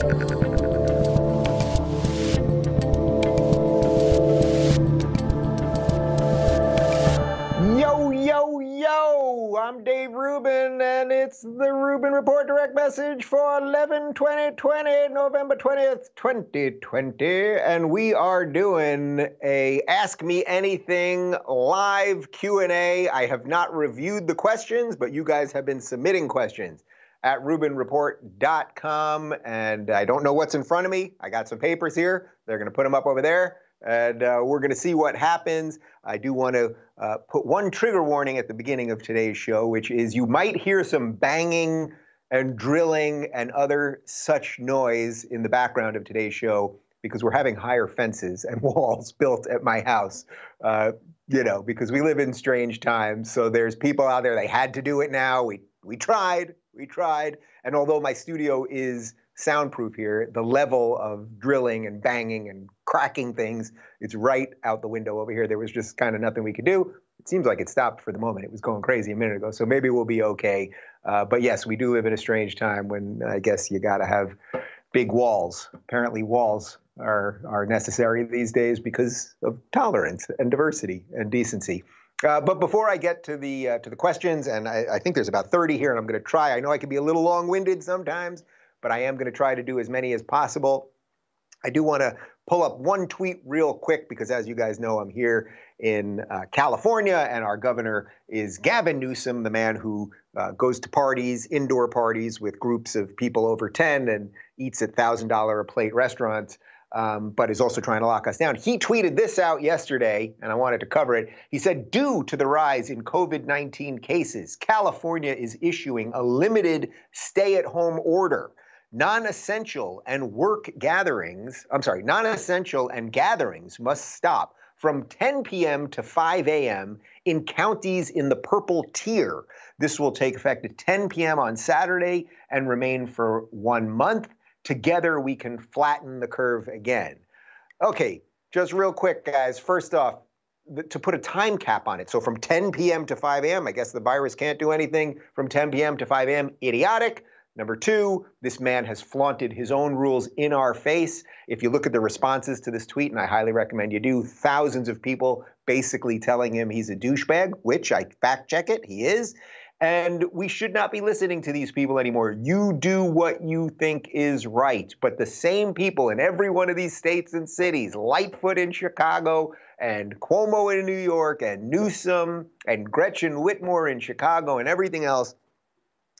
Yo, yo, yo! I'm Dave Rubin, and it's the Rubin Report Direct Message for 11 2020, November 20th, 2020. And we are doing a Ask Me Anything live Q&A. I have not reviewed the questions, but you guys have been submitting questions at rubinreport.com. And I don't know what's in front of me. I got some papers here. They're going to put them up over there and uh, we're going to see what happens. I do want to uh, put one trigger warning at the beginning of today's show, which is you might hear some banging and drilling and other such noise in the background of today's show because we're having higher fences and walls built at my house. Uh, you know, because we live in strange times. So there's people out there. They had to do it now. We we tried. We tried. And although my studio is soundproof here, the level of drilling and banging and cracking things, it's right out the window over here. There was just kind of nothing we could do. It seems like it stopped for the moment. It was going crazy a minute ago, so maybe we'll be okay. Uh, but yes, we do live in a strange time when I guess you got to have big walls. Apparently, walls are are necessary these days because of tolerance and diversity and decency. Uh, but before I get to the uh, to the questions, and I, I think there's about 30 here, and I'm going to try. I know I can be a little long-winded sometimes but I am going to try to do as many as possible. I do want to pull up one tweet real quick because, as you guys know, I'm here in uh, California, and our governor is Gavin Newsom, the man who uh, goes to parties, indoor parties with groups of people over 10 and eats at $1,000 a plate restaurants. Um, but is also trying to lock us down. He tweeted this out yesterday, and I wanted to cover it. He said, Due to the rise in COVID 19 cases, California is issuing a limited stay at home order non-essential and work gatherings, I'm sorry, non-essential and gatherings must stop from 10 p.m. to 5 a.m. in counties in the purple tier. This will take effect at 10 p.m. on Saturday and remain for one month. Together, we can flatten the curve again. Okay, just real quick, guys. First off, to put a time cap on it. So from 10 p.m. to 5 a.m., I guess the virus can't do anything from 10 p.m. to 5 a.m. Idiotic. Number two, this man has flaunted his own rules in our face. If you look at the responses to this tweet, and I highly recommend you do, thousands of people basically telling him he's a douchebag, which I fact check it, he is. And we should not be listening to these people anymore. You do what you think is right. But the same people in every one of these states and cities, Lightfoot in Chicago, and Cuomo in New York, and Newsom, and Gretchen Whitmer in Chicago, and everything else,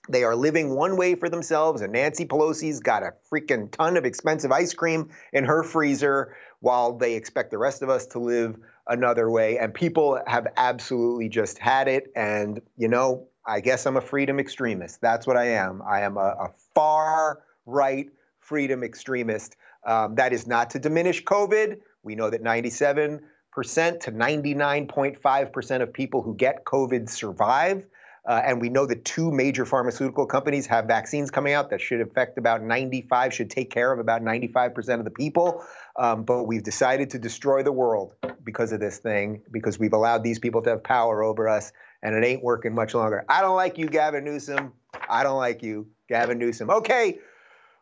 they are living one way for themselves, and Nancy Pelosi's got a freaking ton of expensive ice cream in her freezer while they expect the rest of us to live another way. And people have absolutely just had it. And, you know, I guess I'm a freedom extremist. That's what I am. I am a, a far right freedom extremist. Um, that is not to diminish COVID. We know that 97% to 99.5% of people who get COVID survive. Uh, and we know that two major pharmaceutical companies have vaccines coming out that should affect about 95, should take care of about 95% of the people. Um, but we've decided to destroy the world because of this thing, because we've allowed these people to have power over us, and it ain't working much longer. I don't like you, Gavin Newsom. I don't like you, Gavin Newsom. Okay,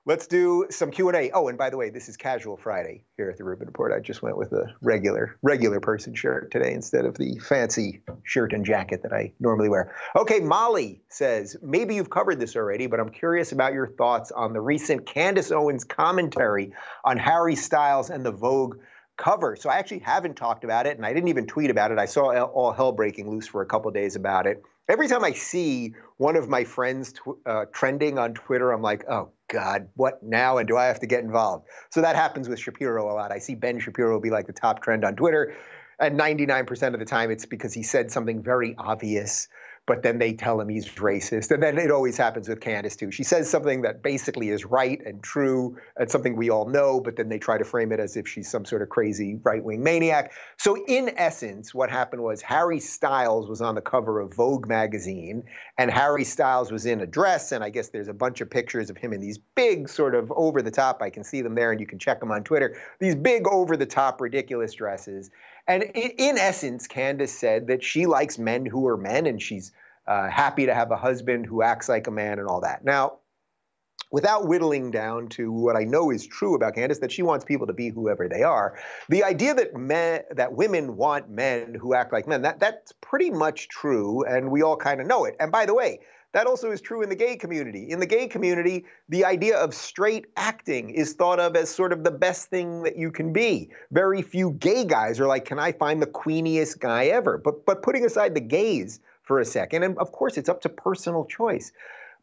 Let's do some Q&A. Oh, and by the way, this is Casual Friday here at the Rubin Report. I just went with a regular, regular person shirt today instead of the fancy shirt and jacket that I normally wear. Okay, Molly says, maybe you've covered this already, but I'm curious about your thoughts on the recent Candace Owens commentary on Harry Styles and the Vogue cover. So I actually haven't talked about it, and I didn't even tweet about it. I saw all hell breaking loose for a couple days about it. Every time I see one of my friends tw- uh, trending on Twitter, I'm like, oh God, what now? And do I have to get involved? So that happens with Shapiro a lot. I see Ben Shapiro be like the top trend on Twitter. And 99% of the time, it's because he said something very obvious but then they tell him he's racist. And then it always happens with Candace too. She says something that basically is right and true and something we all know, but then they try to frame it as if she's some sort of crazy right-wing maniac. So in essence, what happened was Harry Styles was on the cover of Vogue magazine, and Harry Styles was in a dress, and I guess there's a bunch of pictures of him in these big sort of over the top, I can see them there, and you can check them on Twitter, these big over the top ridiculous dresses. And in essence, Candace said that she likes men who are men and she's uh, happy to have a husband who acts like a man and all that. Now, without whittling down to what I know is true about Candace, that she wants people to be whoever they are. The idea that men, that women want men who act like men, that that's pretty much true, and we all kind of know it. And by the way, that also is true in the gay community. In the gay community, the idea of straight acting is thought of as sort of the best thing that you can be. Very few gay guys are like, can I find the queeniest guy ever? But but putting aside the gays for a second, and of course it's up to personal choice.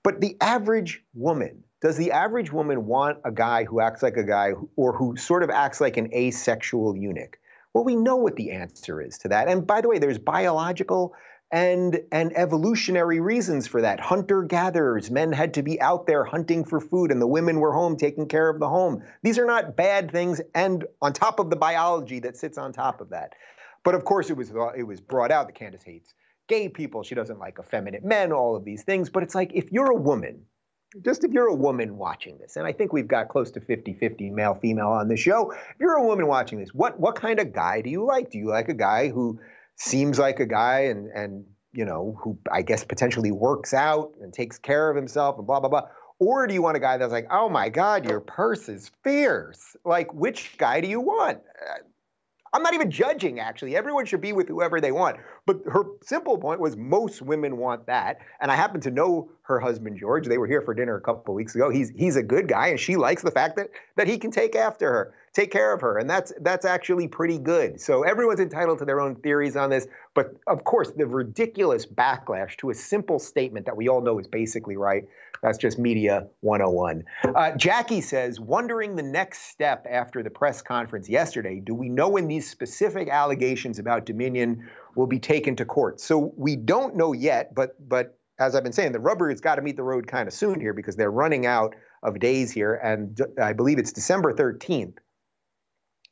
But the average woman does the average woman want a guy who acts like a guy or who sort of acts like an asexual eunuch? Well, we know what the answer is to that. And by the way, there's biological and, and evolutionary reasons for that. Hunter gatherers, men had to be out there hunting for food, and the women were home taking care of the home. These are not bad things, and on top of the biology that sits on top of that. But of course, it was, uh, it was brought out that Candace hates gay people. She doesn't like effeminate men, all of these things. But it's like if you're a woman just if you're a woman watching this, and I think we've got close to 50-50 male female on the show. If you're a woman watching this, what what kind of guy do you like? Do you like a guy who seems like a guy and and you know who I guess potentially works out and takes care of himself and blah blah blah? Or do you want a guy that's like, oh my God, your purse is fierce? Like, which guy do you want? I'm not even judging, actually. Everyone should be with whoever they want. But her simple point was most women want that. And I happen to know her husband, George. They were here for dinner a couple of weeks ago. He's, he's a good guy, and she likes the fact that, that he can take after her, take care of her. And that's, that's actually pretty good. So everyone's entitled to their own theories on this. But of course, the ridiculous backlash to a simple statement that we all know is basically right that's just Media 101. Uh, Jackie says, wondering the next step after the press conference yesterday, do we know when these specific allegations about Dominion will be taken to court? So we don't know yet, but but as I've been saying, the rubber has got to meet the road kind of soon here because they're running out of days here, and I believe it's December 13th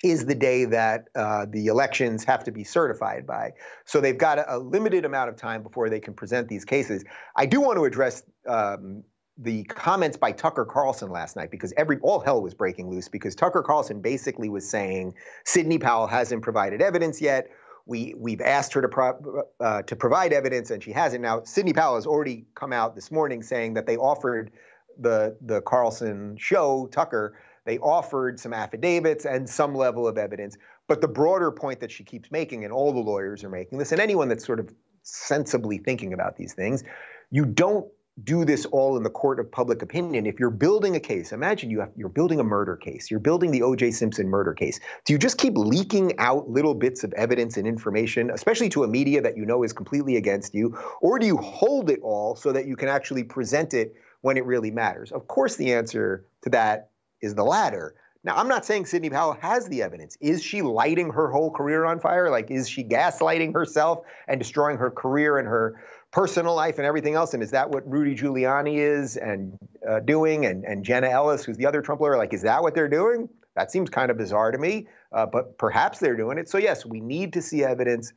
is the day that uh, the elections have to be certified by. So they've got a, a, limited amount of time before they can present these cases. I do want to address um, the comments by Tucker Carlson last night because every all hell was breaking loose because Tucker Carlson basically was saying Sidney Powell hasn't provided evidence yet. We we've asked her to pro, uh, to provide evidence and she hasn't. Now Sidney Powell has already come out this morning saying that they offered the the Carlson show Tucker they offered some affidavits and some level of evidence. But the broader point that she keeps making, and all the lawyers are making this, and anyone that's sort of sensibly thinking about these things, you don't do this all in the court of public opinion. If you're building a case, imagine you have, you're building a murder case, you're building the O.J. Simpson murder case. Do you just keep leaking out little bits of evidence and information, especially to a media that you know is completely against you, or do you hold it all so that you can actually present it when it really matters? Of course, the answer to that is the latter. Now, I'm not saying Sidney Powell has the evidence. Is she lighting her whole career on fire? Like, is she gaslighting herself and destroying her career and her personal life and everything else. And is that what Rudy Giuliani is and uh, doing? And, and Jenna Ellis, who's the other Trump lawyer, like, is that what they're doing? That seems kind of bizarre to me, uh, but perhaps they're doing it. So, yes, we need to see evidence.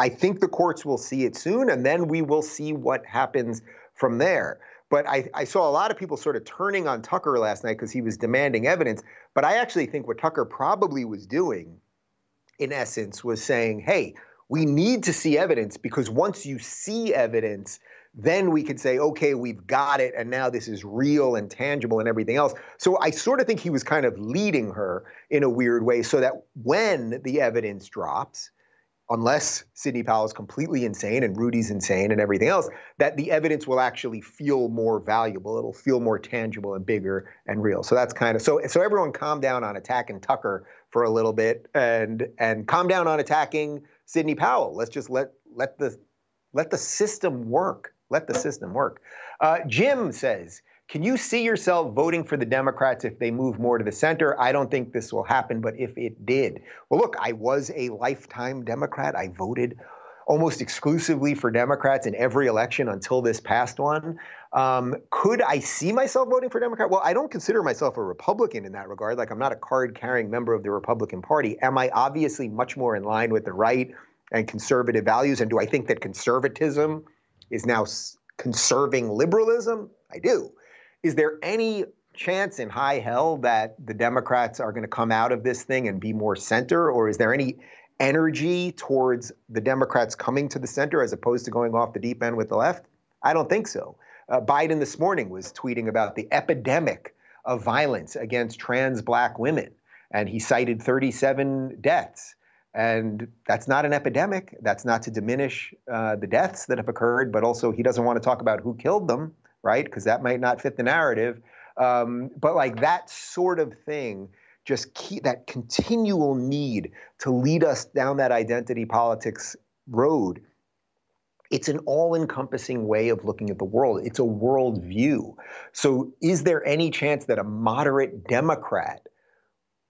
I think the courts will see it soon, and then we will see what happens from there. But I, I saw a lot of people sort of turning on Tucker last night because he was demanding evidence. But I actually think what Tucker probably was doing, in essence, was saying, hey, we need to see evidence because once you see evidence, then we could say, okay, we've got it, and now this is real and tangible and everything else. So I sort of think he was kind of leading her in a weird way so that when the evidence drops, unless Sidney Powell is completely insane and Rudy's insane and everything else, that the evidence will actually feel more valuable. It'll feel more tangible and bigger and real. So that's kind of so so everyone calm down on attacking Tucker for a little bit and and calm down on attacking Sidney Powell. Let's just let let the let the system work. Let the system work. Uh, Jim says, can you see yourself voting for the Democrats if they move more to the center? I don't think this will happen, but if it did, well, look, I was a lifetime Democrat. I voted almost exclusively for Democrats in every election until this past one. Um, could I see myself voting for Democrat? Well, I don't consider myself a Republican in that regard. Like I'm not a card-carrying member of the Republican Party. Am I obviously much more in line with the right and conservative values? And do I think that conservatism is now conserving liberalism? I do. Is there any chance in high hell that the Democrats are going to come out of this thing and be more center, or is there any energy towards the Democrats coming to the center as opposed to going off the deep end with the left? I don't think so. uh, Biden this morning was tweeting about the epidemic of violence against trans black women, and he cited 37 deaths. And that's not an epidemic. That's not to diminish uh, the deaths that have occurred, but also he doesn't want to talk about who killed them, right? Because that might not fit the narrative. Um, but like that sort of thing, just keep that continual need to lead us down that identity politics road. It's an all encompassing way of looking at the world. It's a world view. So, is there any chance that a moderate Democrat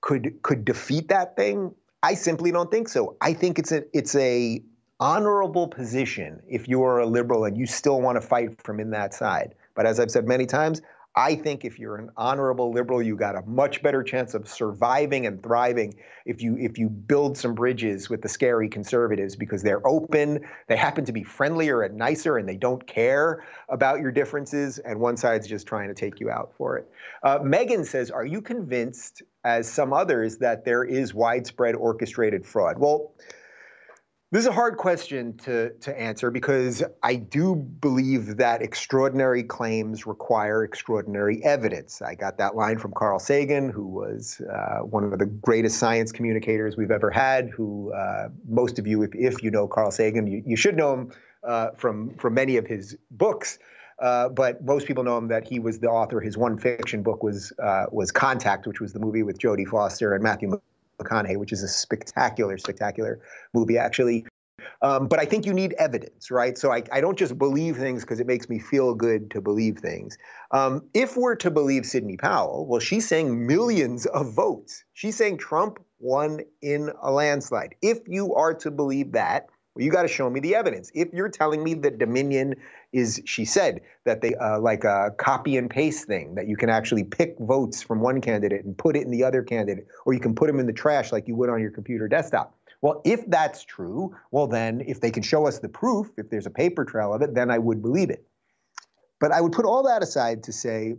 could, could defeat that thing? I simply don't think so. I think it's a it's a honorable position if you are a liberal and you still want to fight from in that side. But as I've said many times, I think if you're an honorable liberal, you got a much better chance of surviving and thriving if you if you build some bridges with the scary conservatives because they're open, they happen to be friendlier and nicer, and they don't care about your differences. And one side's just trying to take you out for it. Uh, Megan says, "Are you convinced, as some others, that there is widespread orchestrated fraud?" Well. This is a hard question to, to answer because I do believe that extraordinary claims require extraordinary evidence. I got that line from Carl Sagan, who was uh, one of the greatest science communicators we've ever had. Who uh, most of you, if, if you know Carl Sagan, you, you should know him uh, from from many of his books. Uh, but most people know him that he was the author. His one fiction book was uh, was Contact, which was the movie with Jodie Foster and Matthew McConaughey, which is a spectacular, spectacular movie, actually. Um, but I think you need evidence, right? So I, I don't just believe things because it makes me feel good to believe things. Um, if we're to believe Sidney Powell, well, she's saying millions of votes. She's saying Trump won in a landslide. If you are to believe that, well, you got to show me the evidence. If you're telling me that Dominion is, she said, that they uh, like a copy and paste thing, that you can actually pick votes from one candidate and put it in the other candidate, or you can put them in the trash like you would on your computer desktop. Well, if that's true, well, then if they can show us the proof, if there's a paper trail of it, then I would believe it. But I would put all that aside to say,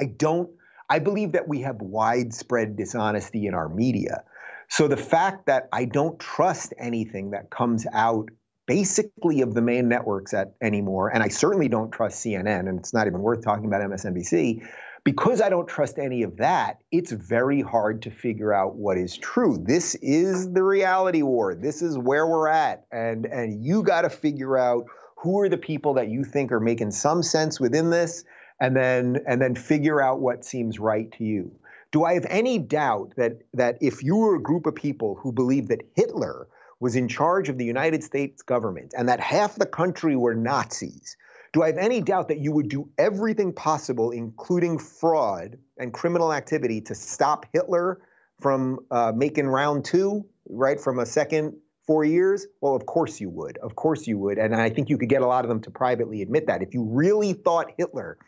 I don't, I believe that we have widespread dishonesty in our media. So the fact that I don't trust anything that comes out basically of the main networks at anymore, and I certainly don't trust CNN, and it's not even worth talking about MSNBC, because I don't trust any of that, it's very hard to figure out what is true. This is the reality war. This is where we're at. And, and you got to figure out who are the people that you think are making some sense within this, and then, and then figure out what seems right to you. Do I have any doubt that, that if you were a group of people who believe that Hitler was in charge of the United States government and that half the country were Nazis, do I have any doubt that you would do everything possible, including fraud and criminal activity, to stop Hitler from uh, making round two, right, from a second four years? Well, of course you would. Of course you would. And I think you could get a lot of them to privately admit that. If you really thought Hitler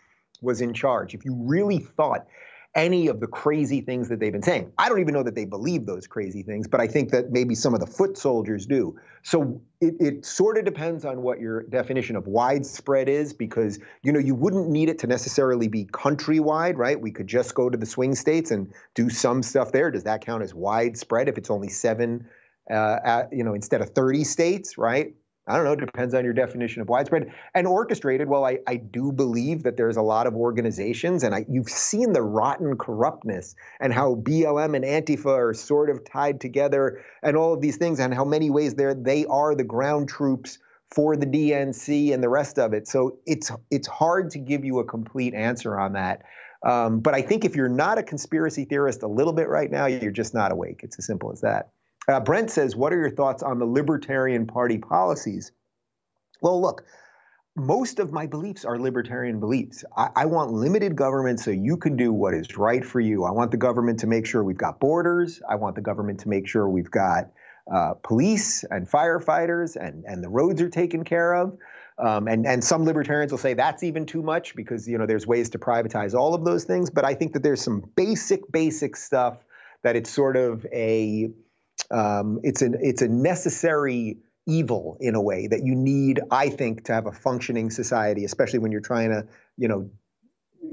was in charge, if you really thought any of the crazy things that they've been saying. I don't even know that they believe those crazy things, but I think that maybe some of the foot soldiers do. So it, it sort of depends on what your definition of widespread is, because you know you wouldn't need it to necessarily be countrywide, right? We could just go to the swing states and do some stuff there. Does that count as widespread if it's only seven, uh, at, you know, instead of 30 states, right? I don't know, it depends on your definition of widespread. And orchestrated, well, I, I do believe that there's a lot of organizations, and I, you've seen the rotten corruptness and how BLM and Antifa are sort of tied together and all of these things, and how many ways they are the ground troops for the DNC and the rest of it. So it's it's hard to give you a complete answer on that. Um, but I think if you're not a conspiracy theorist a little bit right now, you're just not awake. It's as simple as that. Uh, Brent says, What are your thoughts on the Libertarian Party policies? Well, look, most of my beliefs are libertarian beliefs. I, I, want limited government so you can do what is right for you. I want the government to make sure we've got borders. I want the government to make sure we've got uh, police and firefighters and, and the roads are taken care of. Um, and, and some libertarians will say that's even too much because you know there's ways to privatize all of those things. But I think that there's some basic, basic stuff that it's sort of a um, it's an it's a necessary evil in a way that you need, I think, to have a functioning society, especially when you're trying to, you know,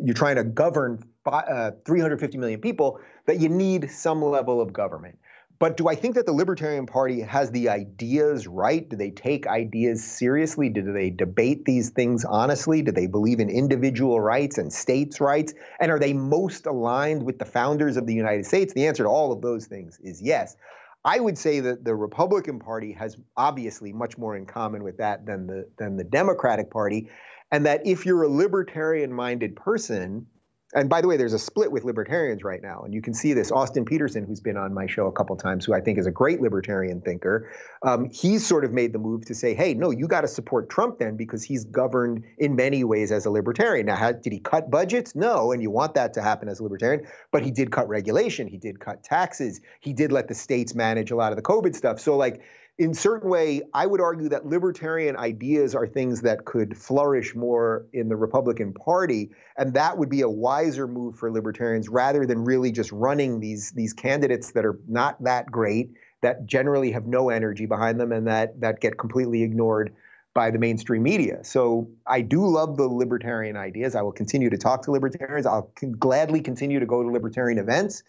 you're trying to govern uh, 350 million people. That you need some level of government. But do I think that the Libertarian Party has the ideas right? Do they take ideas seriously? Do they debate these things honestly? Do they believe in individual rights and states' rights? And are they most aligned with the founders of the United States? The answer to all of those things is yes. I would say that the Republican Party has obviously much more in common with that than the than the Democratic Party, and that if you're a libertarian-minded person, and by the way, there's a split with libertarians right now, and you can see this. Austin Petersen, who's been on my show a couple times, who I think is a great libertarian thinker, um, he's sort of made the move to say, "Hey, no, you got to support Trump then because he's governed in many ways as a libertarian." Now, had, did he cut budgets? No, and you want that to happen as a libertarian, but he did cut regulation, he did cut taxes, he did let the states manage a lot of the COVID stuff. So, like in certain way, I would argue that libertarian ideas are things that could flourish more in the Republican Party, and that would be a wiser move for libertarians rather than really just running these these candidates that are not that great, that generally have no energy behind them, and that that get completely ignored by the mainstream media. So I do love the libertarian ideas. I will continue to talk to libertarians. I'll gladly continue to go to libertarian events.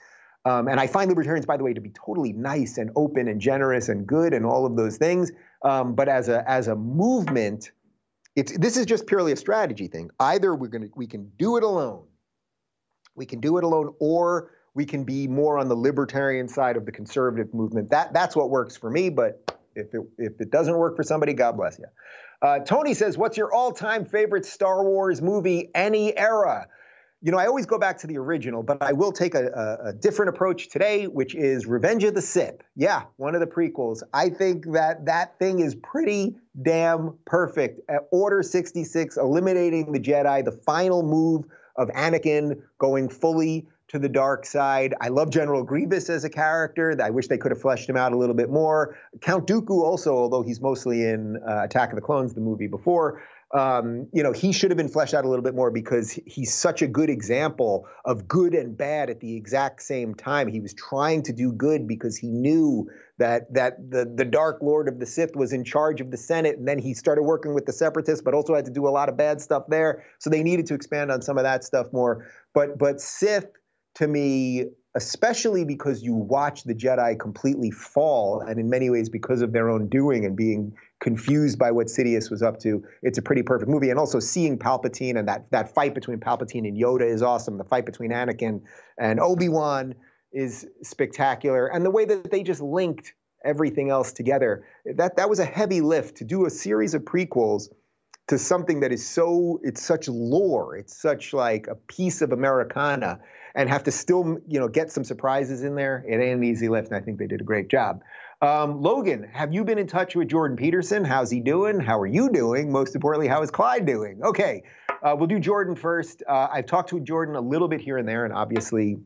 Um, and I find libertarians, by the way, to be totally nice and open and generous and good and all of those things. Um, but as a as a movement, it's this is just purely a strategy thing. Either we're gonna we can do it alone, we can do it alone, or we can be more on the libertarian side of the conservative movement. That that's what works for me. But if it if it doesn't work for somebody, God bless you. Uh, Tony says, "What's your all-time favorite Star Wars movie, any era?" You know, I always go back to the original, but I will take a, a, a, different approach today, which is Revenge of the Sith. Yeah, one of the prequels. I think that that thing is pretty damn perfect. Order 66, eliminating the Jedi, the final move of Anakin going fully to the dark side. I love General Grievous as a character. I wish they could have fleshed him out a little bit more. Count Dooku also, although he's mostly in uh, Attack of the Clones, the movie before um, you know, he should have been fleshed out a little bit more because he's such a good example of good and bad at the exact same time. He was trying to do good because he knew that that the the Dark Lord of the Sith was in charge of the Senate, and then he started working with the Separatists, but also had to do a lot of bad stuff there. So they needed to expand on some of that stuff more. But but Sith to me especially because you watch the Jedi completely fall, and in many ways because of their own doing and being confused by what Sidious was up to. It's a pretty perfect movie, and also seeing Palpatine and that that fight between Palpatine and Yoda is awesome. The fight between Anakin and Obi Wan is spectacular, and the way that they just linked everything else together that that was a heavy lift to do a series of prequels to something that is so it's such lore it's such like a piece of americana and have to still, you know, get some surprises in there. It ain't an easy lift, and I think they did a great job. Um, Logan, have you been in touch with Jordan Peterson? How's he doing? How are you doing? Most importantly, how is Clyde doing? Okay, uh, we'll do Jordan first. Uh, I've talked to Jordan a little bit here and there, and obviously,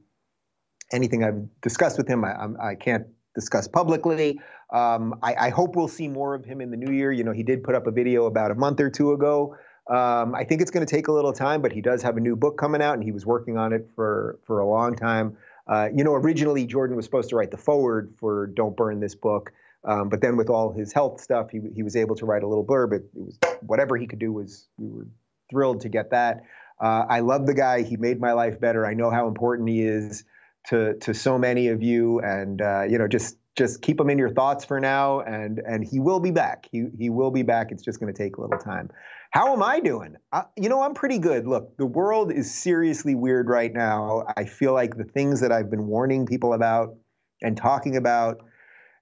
anything I've discussed with him, I, I can't discuss publicly. Um, I, I, hope we'll see more of him in the new year. You know, he did put up a video about a month or two ago um, I think it's going to take a little time, but he does have a new book coming out, and he was working on it for for a long time. Uh, you know, originally Jordan was supposed to write the foreword for "Don't Burn This Book," um, but then with all his health stuff, he he was able to write a little blurb. It, it was whatever he could do was we were thrilled to get that. Uh, I love the guy. He made my life better. I know how important he is to to so many of you, and uh, you know, just just keep him in your thoughts for now, and and he will be back. He he will be back. It's just going to take a little time. How am I doing? Uh, you know, I'm pretty good. Look, the world is seriously weird right now. I feel like the things that I've been warning people about and talking about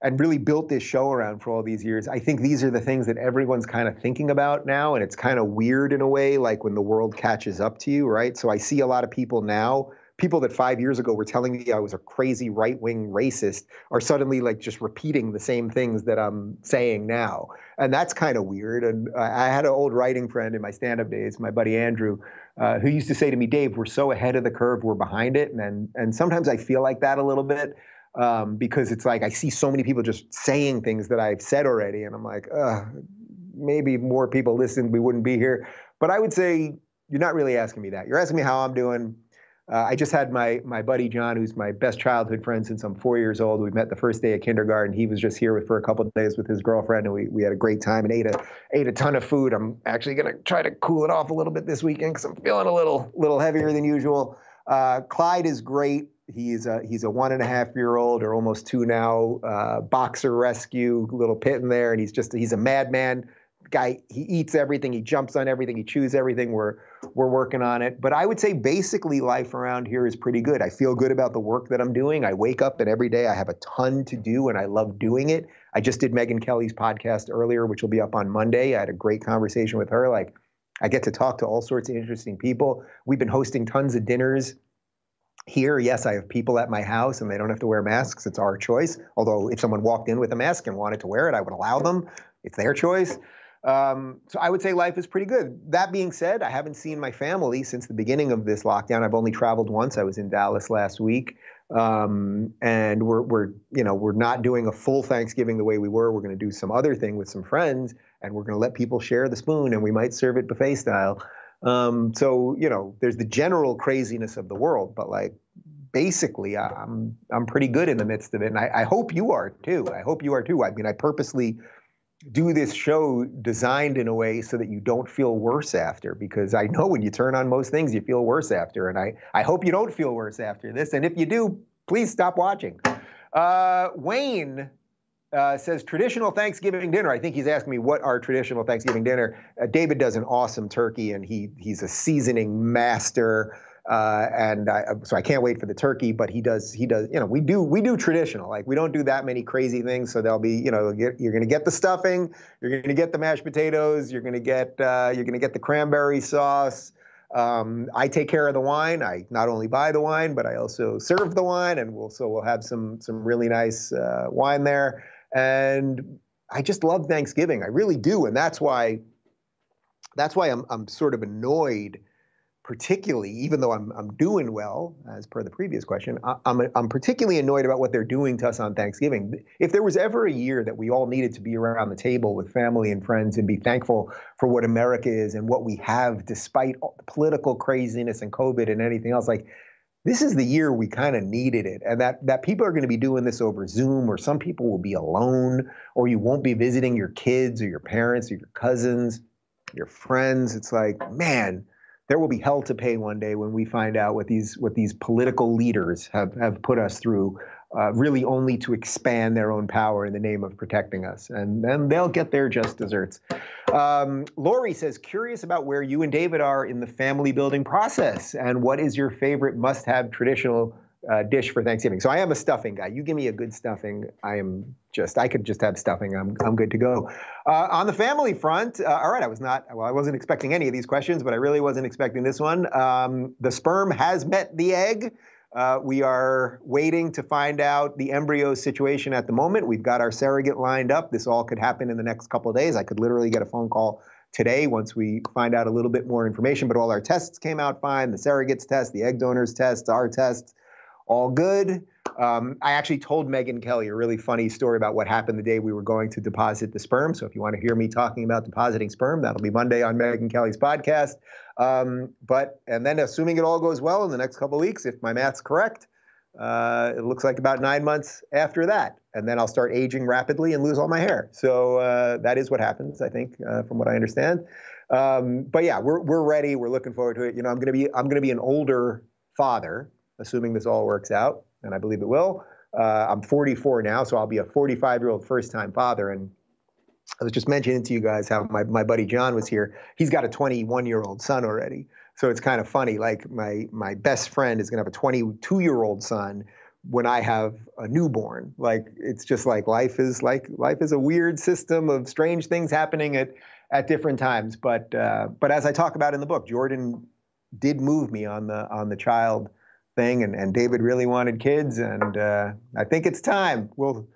and really built this show around for all these years, I think these are the things that everyone's kind of thinking about now. And it's kind of weird in a way, like when the world catches up to you, right? So I see a lot of people now people that five years ago were telling me I was a crazy right wing racist are suddenly like just repeating the same things that I'm saying now. And that's kind of weird. And I had an old writing friend in my stand up days, my buddy Andrew, uh, who used to say to me, Dave, we're so ahead of the curve, we're behind it. And, and, sometimes I feel like that a little bit. Um, because it's like I see so many people just saying things that I've said already, and I'm like, maybe more people listen, we wouldn't be here. But I would say you're not really asking me that. You're asking me how I'm doing. Uh, I just had my my buddy John, who's my best childhood friend since I'm four years old. We met the first day of kindergarten. He was just here with, for a couple of days with his girlfriend, and we, we had a great time and ate a ate a ton of food. I'm actually gonna try to cool it off a little bit this weekend because I'm feeling a little little heavier than usual. Uh, Clyde is great. He's a he's a one and a half year old or almost two now uh, boxer rescue little pit in there, and he's just he's a madman guy. He eats everything, he jumps on everything, he chews everything. We're we're working on it, but I would say basically life around here is pretty good. I feel good about the work that I'm doing. I wake up and every day I have a ton to do, and I love doing it. I just did Megyn Kelly's podcast earlier, which will be up on Monday. I had a great conversation with her. Like I get to talk to all sorts of interesting people. We've been hosting tons of dinners here, yes, I have people at my house and they don't have to wear masks. It's our choice. Although, if someone walked in with a mask and wanted to wear it, I would allow them. It's their choice. Um, so I would say life is pretty good. That being said, I haven't seen my family since the beginning of this lockdown. I've only traveled once. I was in Dallas last week, um, and we're we're you know we're not doing a full Thanksgiving the way we were. We're going to do some other thing with some friends, and we're going to let people share the spoon, and we might serve it buffet style. Um, so you know, there's the general craziness of the world, but like basically, I'm I'm pretty good in the midst of it, and I, I hope you are too. I hope you are too. I mean, I purposely do this show designed in a way so that you don't feel worse after because I know when you turn on most things you feel worse after and I, I hope you don't feel worse after this and if you do please stop watching. Uh, Wayne uh, says traditional Thanksgiving dinner. I think he's asking me what our traditional Thanksgiving dinner. Uh, David does an awesome turkey, and he he's a seasoning master. Uh, and I, so I can't wait for the turkey. But he does he does you know we do we do traditional like we don't do that many crazy things. So there'll be you know you're going to get the stuffing, you're going to get the mashed potatoes, you're going to get uh, you're going to get the cranberry sauce. Um, I take care of the wine. I not only buy the wine, but I also serve the wine, and we'll so we'll have some some really nice uh, wine there. And I just love Thanksgiving. I really do, and that's why that's why I'm I'm sort of annoyed, particularly even though I'm I'm doing well as per the previous question. I, I'm I'm particularly annoyed about what they're doing to us on Thanksgiving. If there was ever a year that we all needed to be around the table with family and friends and be thankful for what America is and what we have, despite political craziness and COVID and anything else, like this is the year we kind of needed it and that that people are going to be doing this over zoom or some people will be alone or you won't be visiting your kids or your parents or your cousins your friends it's like man there will be hell to pay one day when we find out what these what these political leaders have have put us through uh, really only to expand their own power in the name of protecting us. And then they'll get their just desserts. Um, Lori says, curious about where you and David are in the family building process and what is your favorite must have traditional uh, dish for Thanksgiving. So I am a stuffing guy. You give me a good stuffing, I am just I could just have stuffing. I'm I'm good to go. Uh, on the family front, uh, all right. I was not well. I wasn't expecting any of these questions, but I really wasn't expecting this one. Um, the sperm has met the egg. Uh, we are waiting to find out the embryo situation at the moment. We've got our surrogate lined up. This all could happen in the next couple days. I could literally get a phone call today once we find out a little bit more information. But all our tests came out fine the surrogates test, the egg donors test, our tests, all good. Um, I actually told Megyn Kelly a really funny story about what happened the day we were going to deposit the sperm. So if you want to hear me talking about depositing sperm, that'll be Monday on Megyn Kelly's podcast. Um, but and then assuming it all goes well in the next couple weeks, if my math's correct, uh, it looks like about nine months after that, and then I'll start aging rapidly and lose all my hair. So uh, that is what happens, I think, uh, from what I understand. Um, but yeah, we're we're ready. We're looking forward to it. You know, I'm gonna be I'm gonna be an older father, assuming this all works out, and I believe it will. Uh, I'm 44 now, so I'll be a 45 year old first time father, and I was just mentioning to you guys how my, my buddy John was here. He's got a 21 year old son already. So it's kind of funny. Like my my best friend is gonna have a 22 year old son when I have a newborn. Like it's just like life is like life is a weird system of strange things happening at at different times. But uh, but as I talk about in the book, Jordan did move me on the on the child thing, and, and David really wanted kids, and uh, I think it's time. We'll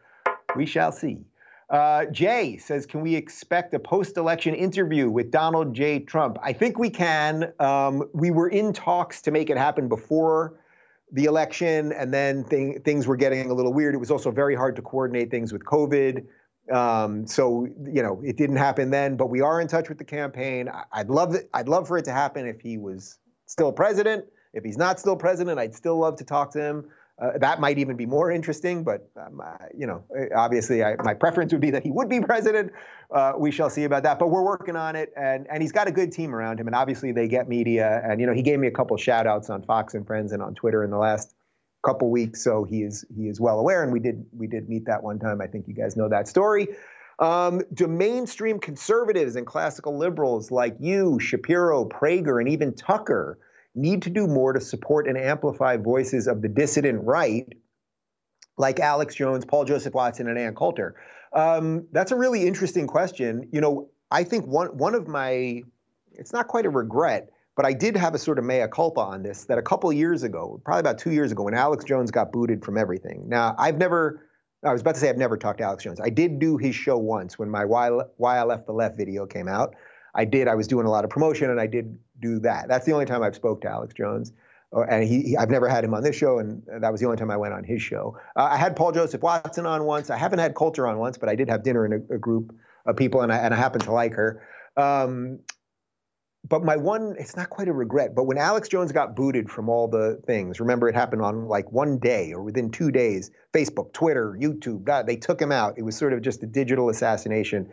we shall see. Uh, Jay says, can we expect a post-election interview with Donald J. Trump? I think we can. Um, we were in talks to make it happen before the election, and then thing, things were getting a little weird. It was also very hard to coordinate things with COVID. Um, so you know, it didn't happen then. But we are in touch with the campaign. I'd love it. I'd love for it to happen if he was still president. If he's not still president, I'd still love to talk to him. Uh, that might even be more interesting, but um, you know, obviously, I, my preference would be that he would be president. Uh, we shall see about that, but we're working on it, and and he's got a good team around him, and obviously they get media, and you know, he gave me a couple shout outs on Fox and Friends and on Twitter in the last couple weeks, so he is he is well aware, and we did we did meet that one time. I think you guys know that story. Um, do mainstream conservatives and classical liberals like you, Shapiro, Prager, and even Tucker need to do more to support and amplify voices of the dissident right, like Alex Jones, Paul Joseph Watson, and Ann Coulter? Um, that's a really interesting question. You know, I think one one of my it's not quite a regret, but I did have a sort of mea culpa on this that a couple years ago, probably about two years ago, when Alex Jones got booted from everything. Now, I've never I was about to say I've never talked to Alex Jones. I did do his show once when my Why, Why I Left the Left video came out. I did. I was doing a lot of promotion, and I did do that. That's the only time I've spoke to Alex Jones, uh, and he, he I've never had him on this show, and that was the only time I went on his show. Uh, I had Paul Joseph Watson on once. I haven't had Coulter on once, but I did have dinner in a, a group of people, and I and I happen to like her. Um, but my one, it's not quite a regret, but when Alex Jones got booted from all the things, remember it happened on like one day or within two days, Facebook, Twitter, YouTube, God, they took him out. It was sort of just a digital assassination.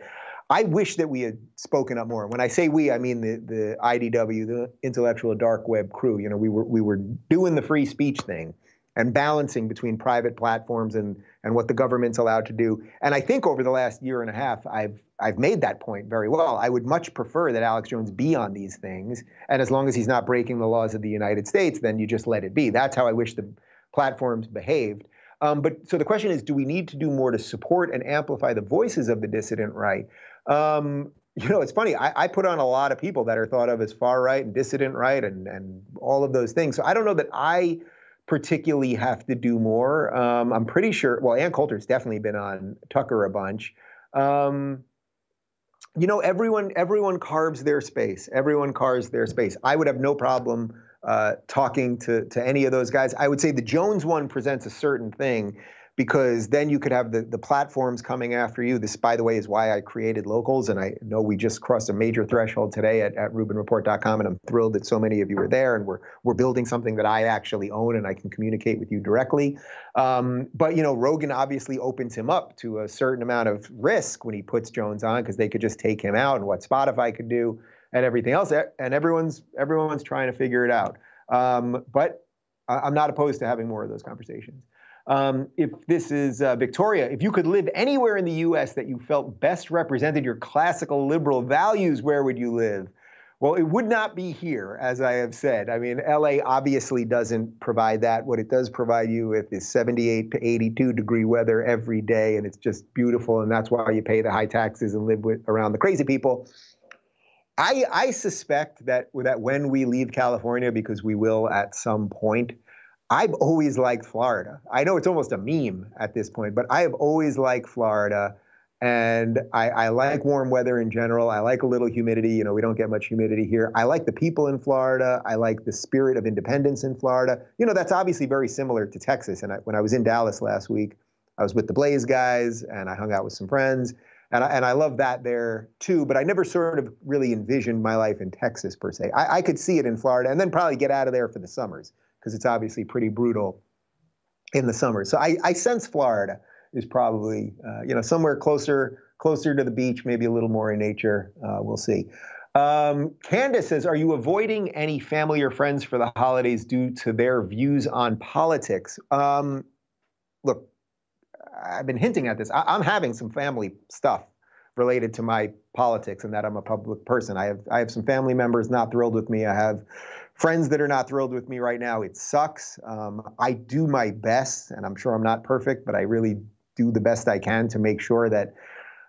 I wish that we had spoken up more. When I say we, I mean the, the IDW, the intellectual dark web crew. You know, we were we were doing the free speech thing and balancing between private platforms and and what the government's allowed to do. And I think over the last year and a half, I've I've made that point very well. I would much prefer that Alex Jones be on these things, and as long as he's not breaking the laws of the United States, then you just let it be. That's how I wish the platforms behaved. Um, but so the question is, do we need to do more to support and amplify the voices of the dissident right? Um, you know, it's funny. I, I, put on a lot of people that are thought of as far right and dissident right, and and all of those things. So I don't know that I particularly have to do more. Um, I'm pretty sure. Well, Ann Coulter's definitely been on Tucker a bunch. Um, you know, everyone everyone carves their space. Everyone carves their space. I would have no problem uh, talking to to any of those guys. I would say the Jones one presents a certain thing because then you could have the, the platforms coming after you. This, by the way, is why I created locals. And I know we just crossed a major threshold today at, at RubinReport.com, and I'm thrilled that so many of you are there. And we're we're building something that I actually own, and I can communicate with you directly. Um, but you know, Rogan obviously opens him up to a certain amount of risk when he puts Jones on, because they could just take him out, and what Spotify could do, and everything else. And everyone's everyone's trying to figure it out. Um, but I'm not opposed to having more of those conversations. Um, if this is uh, Victoria, if you could live anywhere in the US that you felt best represented your classical liberal values, where would you live? Well, it would not be here, as I have said. I mean, LA obviously doesn't provide that. What it does provide you with is 78 to 82 degree weather every day, and it's just beautiful, and that's why you pay the high taxes and live with, around the crazy people. I, I suspect that, that when we leave California, because we will at some point, I've always liked Florida. I know it's almost a meme at this point, but I have always liked Florida. And I, I, like warm weather in general. I like a little humidity. You know, we don't get much humidity here. I like the people in Florida. I like the spirit of independence in Florida. You know, that's obviously very similar to Texas. And I, when I was in Dallas last week, I was with the Blaze guys and I hung out with some friends. And I, and I love that there too. But I never sort of really envisioned my life in Texas per se. I, I could see it in Florida and then probably get out of there for the summers because it's obviously pretty brutal in the summer. So I, I sense Florida is probably uh, you know somewhere closer closer to the beach, maybe a little more in nature. Uh, we'll see. Um, Candace says, "Are you avoiding any family or friends for the holidays due to their views on politics?" Um, look, I've been hinting at this. I, am having some family stuff related to my politics and that I'm a public person. I have I have some family members not thrilled with me. I have friends that are not thrilled with me right now. It sucks. Um, I do my best, and I'm sure I'm not perfect, but I really do the best I can to make sure that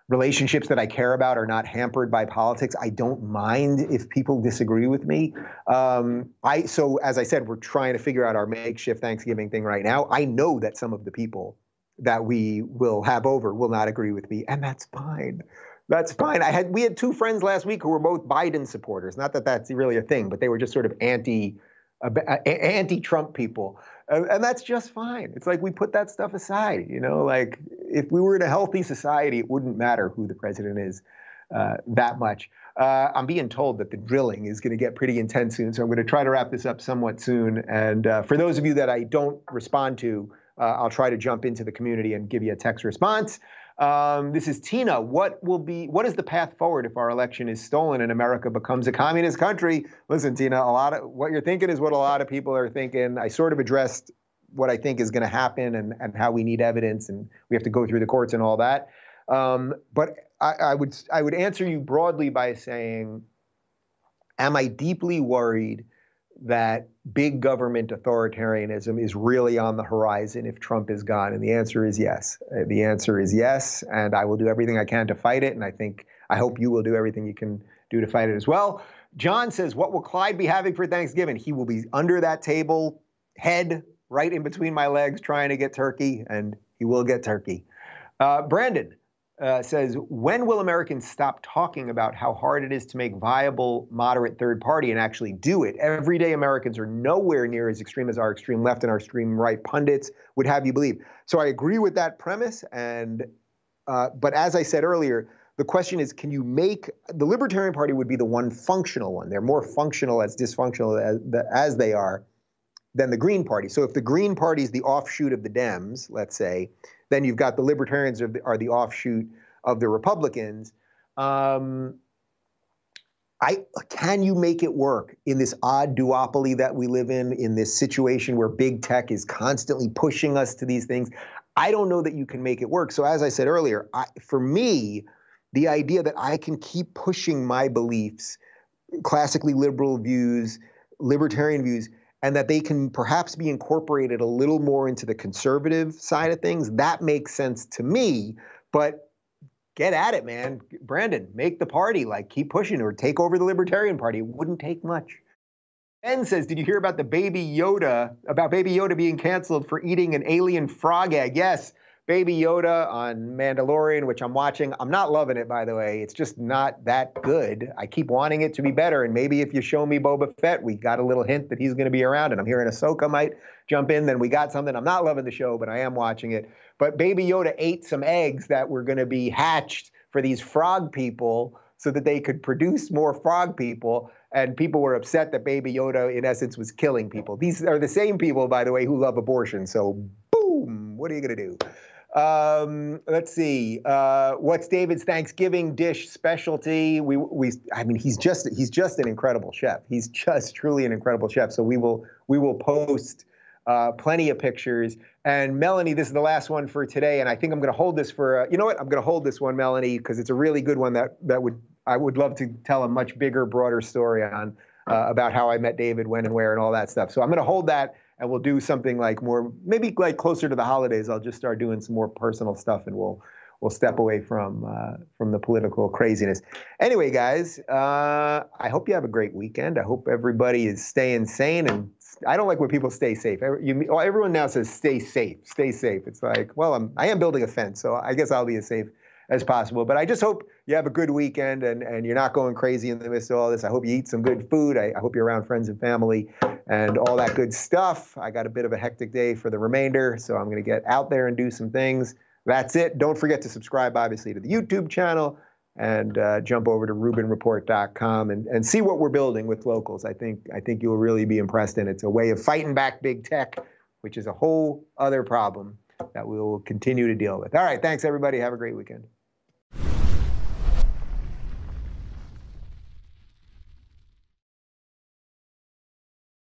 relationships that I care about are not hampered by politics. I don't mind if people disagree with me. Um, I so as I said, we're trying to figure out our makeshift Thanksgiving thing right now. I know that some of the people that we will have over will not agree with me, and that's fine. That's fine. I had we had two friends last week who were both Biden supporters. Not that that's really a thing, but they were just sort of anti uh, anti-Trump people, uh, and that's just fine. It's like we put that stuff aside. You know, like if we were in a healthy society, it wouldn't matter who the president is uh, that much. Uh, I'm being told that the drilling is going to get pretty intense soon, so I'm going to try to wrap this up somewhat soon. And uh, for those of you that I don't respond to, uh, I'll try to jump into the community and give you a text response. Um, this is Tina. What will be? What is the path forward if our election is stolen and America becomes a communist country? Listen, Tina. A lot of what you're thinking is what a lot of people are thinking. I sort of addressed what I think is going to happen and, and how we need evidence and we have to go through the courts and all that. Um, but I, I, would I would answer you broadly by saying, am I deeply worried that big government authoritarianism is really on the horizon if Trump is gone? And the answer is yes. Uh, the answer is yes, and I will do everything I can to fight it. And I think I hope you will do everything you can do to fight it as well. John says, "What will Clyde be having for Thanksgiving? He will be under that table, head right in between my legs, trying to get turkey, and he will get turkey." Uh, Brandon, uh, says, when will Americans stop talking about how hard it is to make viable moderate third party and actually do it? Everyday Americans are nowhere near as extreme as our extreme left and our extreme right pundits would have you believe. So I agree with that premise. And uh, but as I said earlier, the question is, can you make the Libertarian Party would be the one functional one? They're more functional as dysfunctional as, as they are than the Green Party. So if the Green Party is the offshoot of the Dems, let's say, then you've got the libertarians are the, are the offshoot of the Republicans. Um, I can you make it work in this odd duopoly that we live in, in this situation where big tech is constantly pushing us to these things? I don't know that you can make it work. So as I said earlier, I, for me, the idea that I can keep pushing my beliefs, classically liberal views, libertarian views, and that they can perhaps be incorporated a little more into the conservative side of things, that makes sense to me. But get at it, man. Brandon, make the party, like keep pushing or take over the Libertarian Party. It wouldn't take much. Ben says, Did you hear about the baby Yoda, about baby Yoda being canceled for eating an alien frog egg? Yes. Baby Yoda on Mandalorian, which I'm watching. I'm not loving it, by the way. It's just not that good. I keep wanting it to be better. And maybe if you show me Boba Fett, we got a little hint that he's going to be around. And I'm hearing Ahsoka might jump in. Then we got something. I'm not loving the show, but I am watching it. But Baby Yoda ate some eggs that were going to be hatched for these frog people so that they could produce more frog people. And people were upset that Baby Yoda, in essence, was killing people. These are the same people, by the way, who love abortion. So, boom, what are you going to do? Um, let's see. Uh, what's David's Thanksgiving dish specialty? We, we, I mean, he's just he's just an incredible chef. He's just truly an incredible chef. So we will we will post uh, plenty of pictures. And Melanie, this is the last one for today, and I think I'm going to hold this for. Uh, you know what? I'm going to hold this one, Melanie, because it's a really good one that that would I would love to tell a much bigger, broader story on uh, about how I met David, when and where, and all that stuff. So I'm going to hold that and we'll do something like more maybe like closer to the holidays i'll just start doing some more personal stuff and we'll we'll step away from uh, from the political craziness. Anyway guys uh, i hope you have a great weekend. I hope everybody is staying sane and i don't like when people stay safe. You, everyone now says stay safe stay safe. It's like well i'm i am building a fence so i guess i'll be as safe as possible. But I just hope you have a good weekend and, and you're not going crazy in the midst of all this. I hope you eat some good food. I, I hope you're around friends and family and all that good stuff. I got a bit of a hectic day for the remainder, so I'm going to get out there and do some things. That's it. Don't forget to subscribe, obviously, to the YouTube channel and uh, jump over to RubinReport.com and, and see what we're building with locals. I think I think you'll really be impressed, and it's a way of fighting back big tech, which is a whole other problem that we will continue to deal with. All right, thanks everybody. Have a great weekend.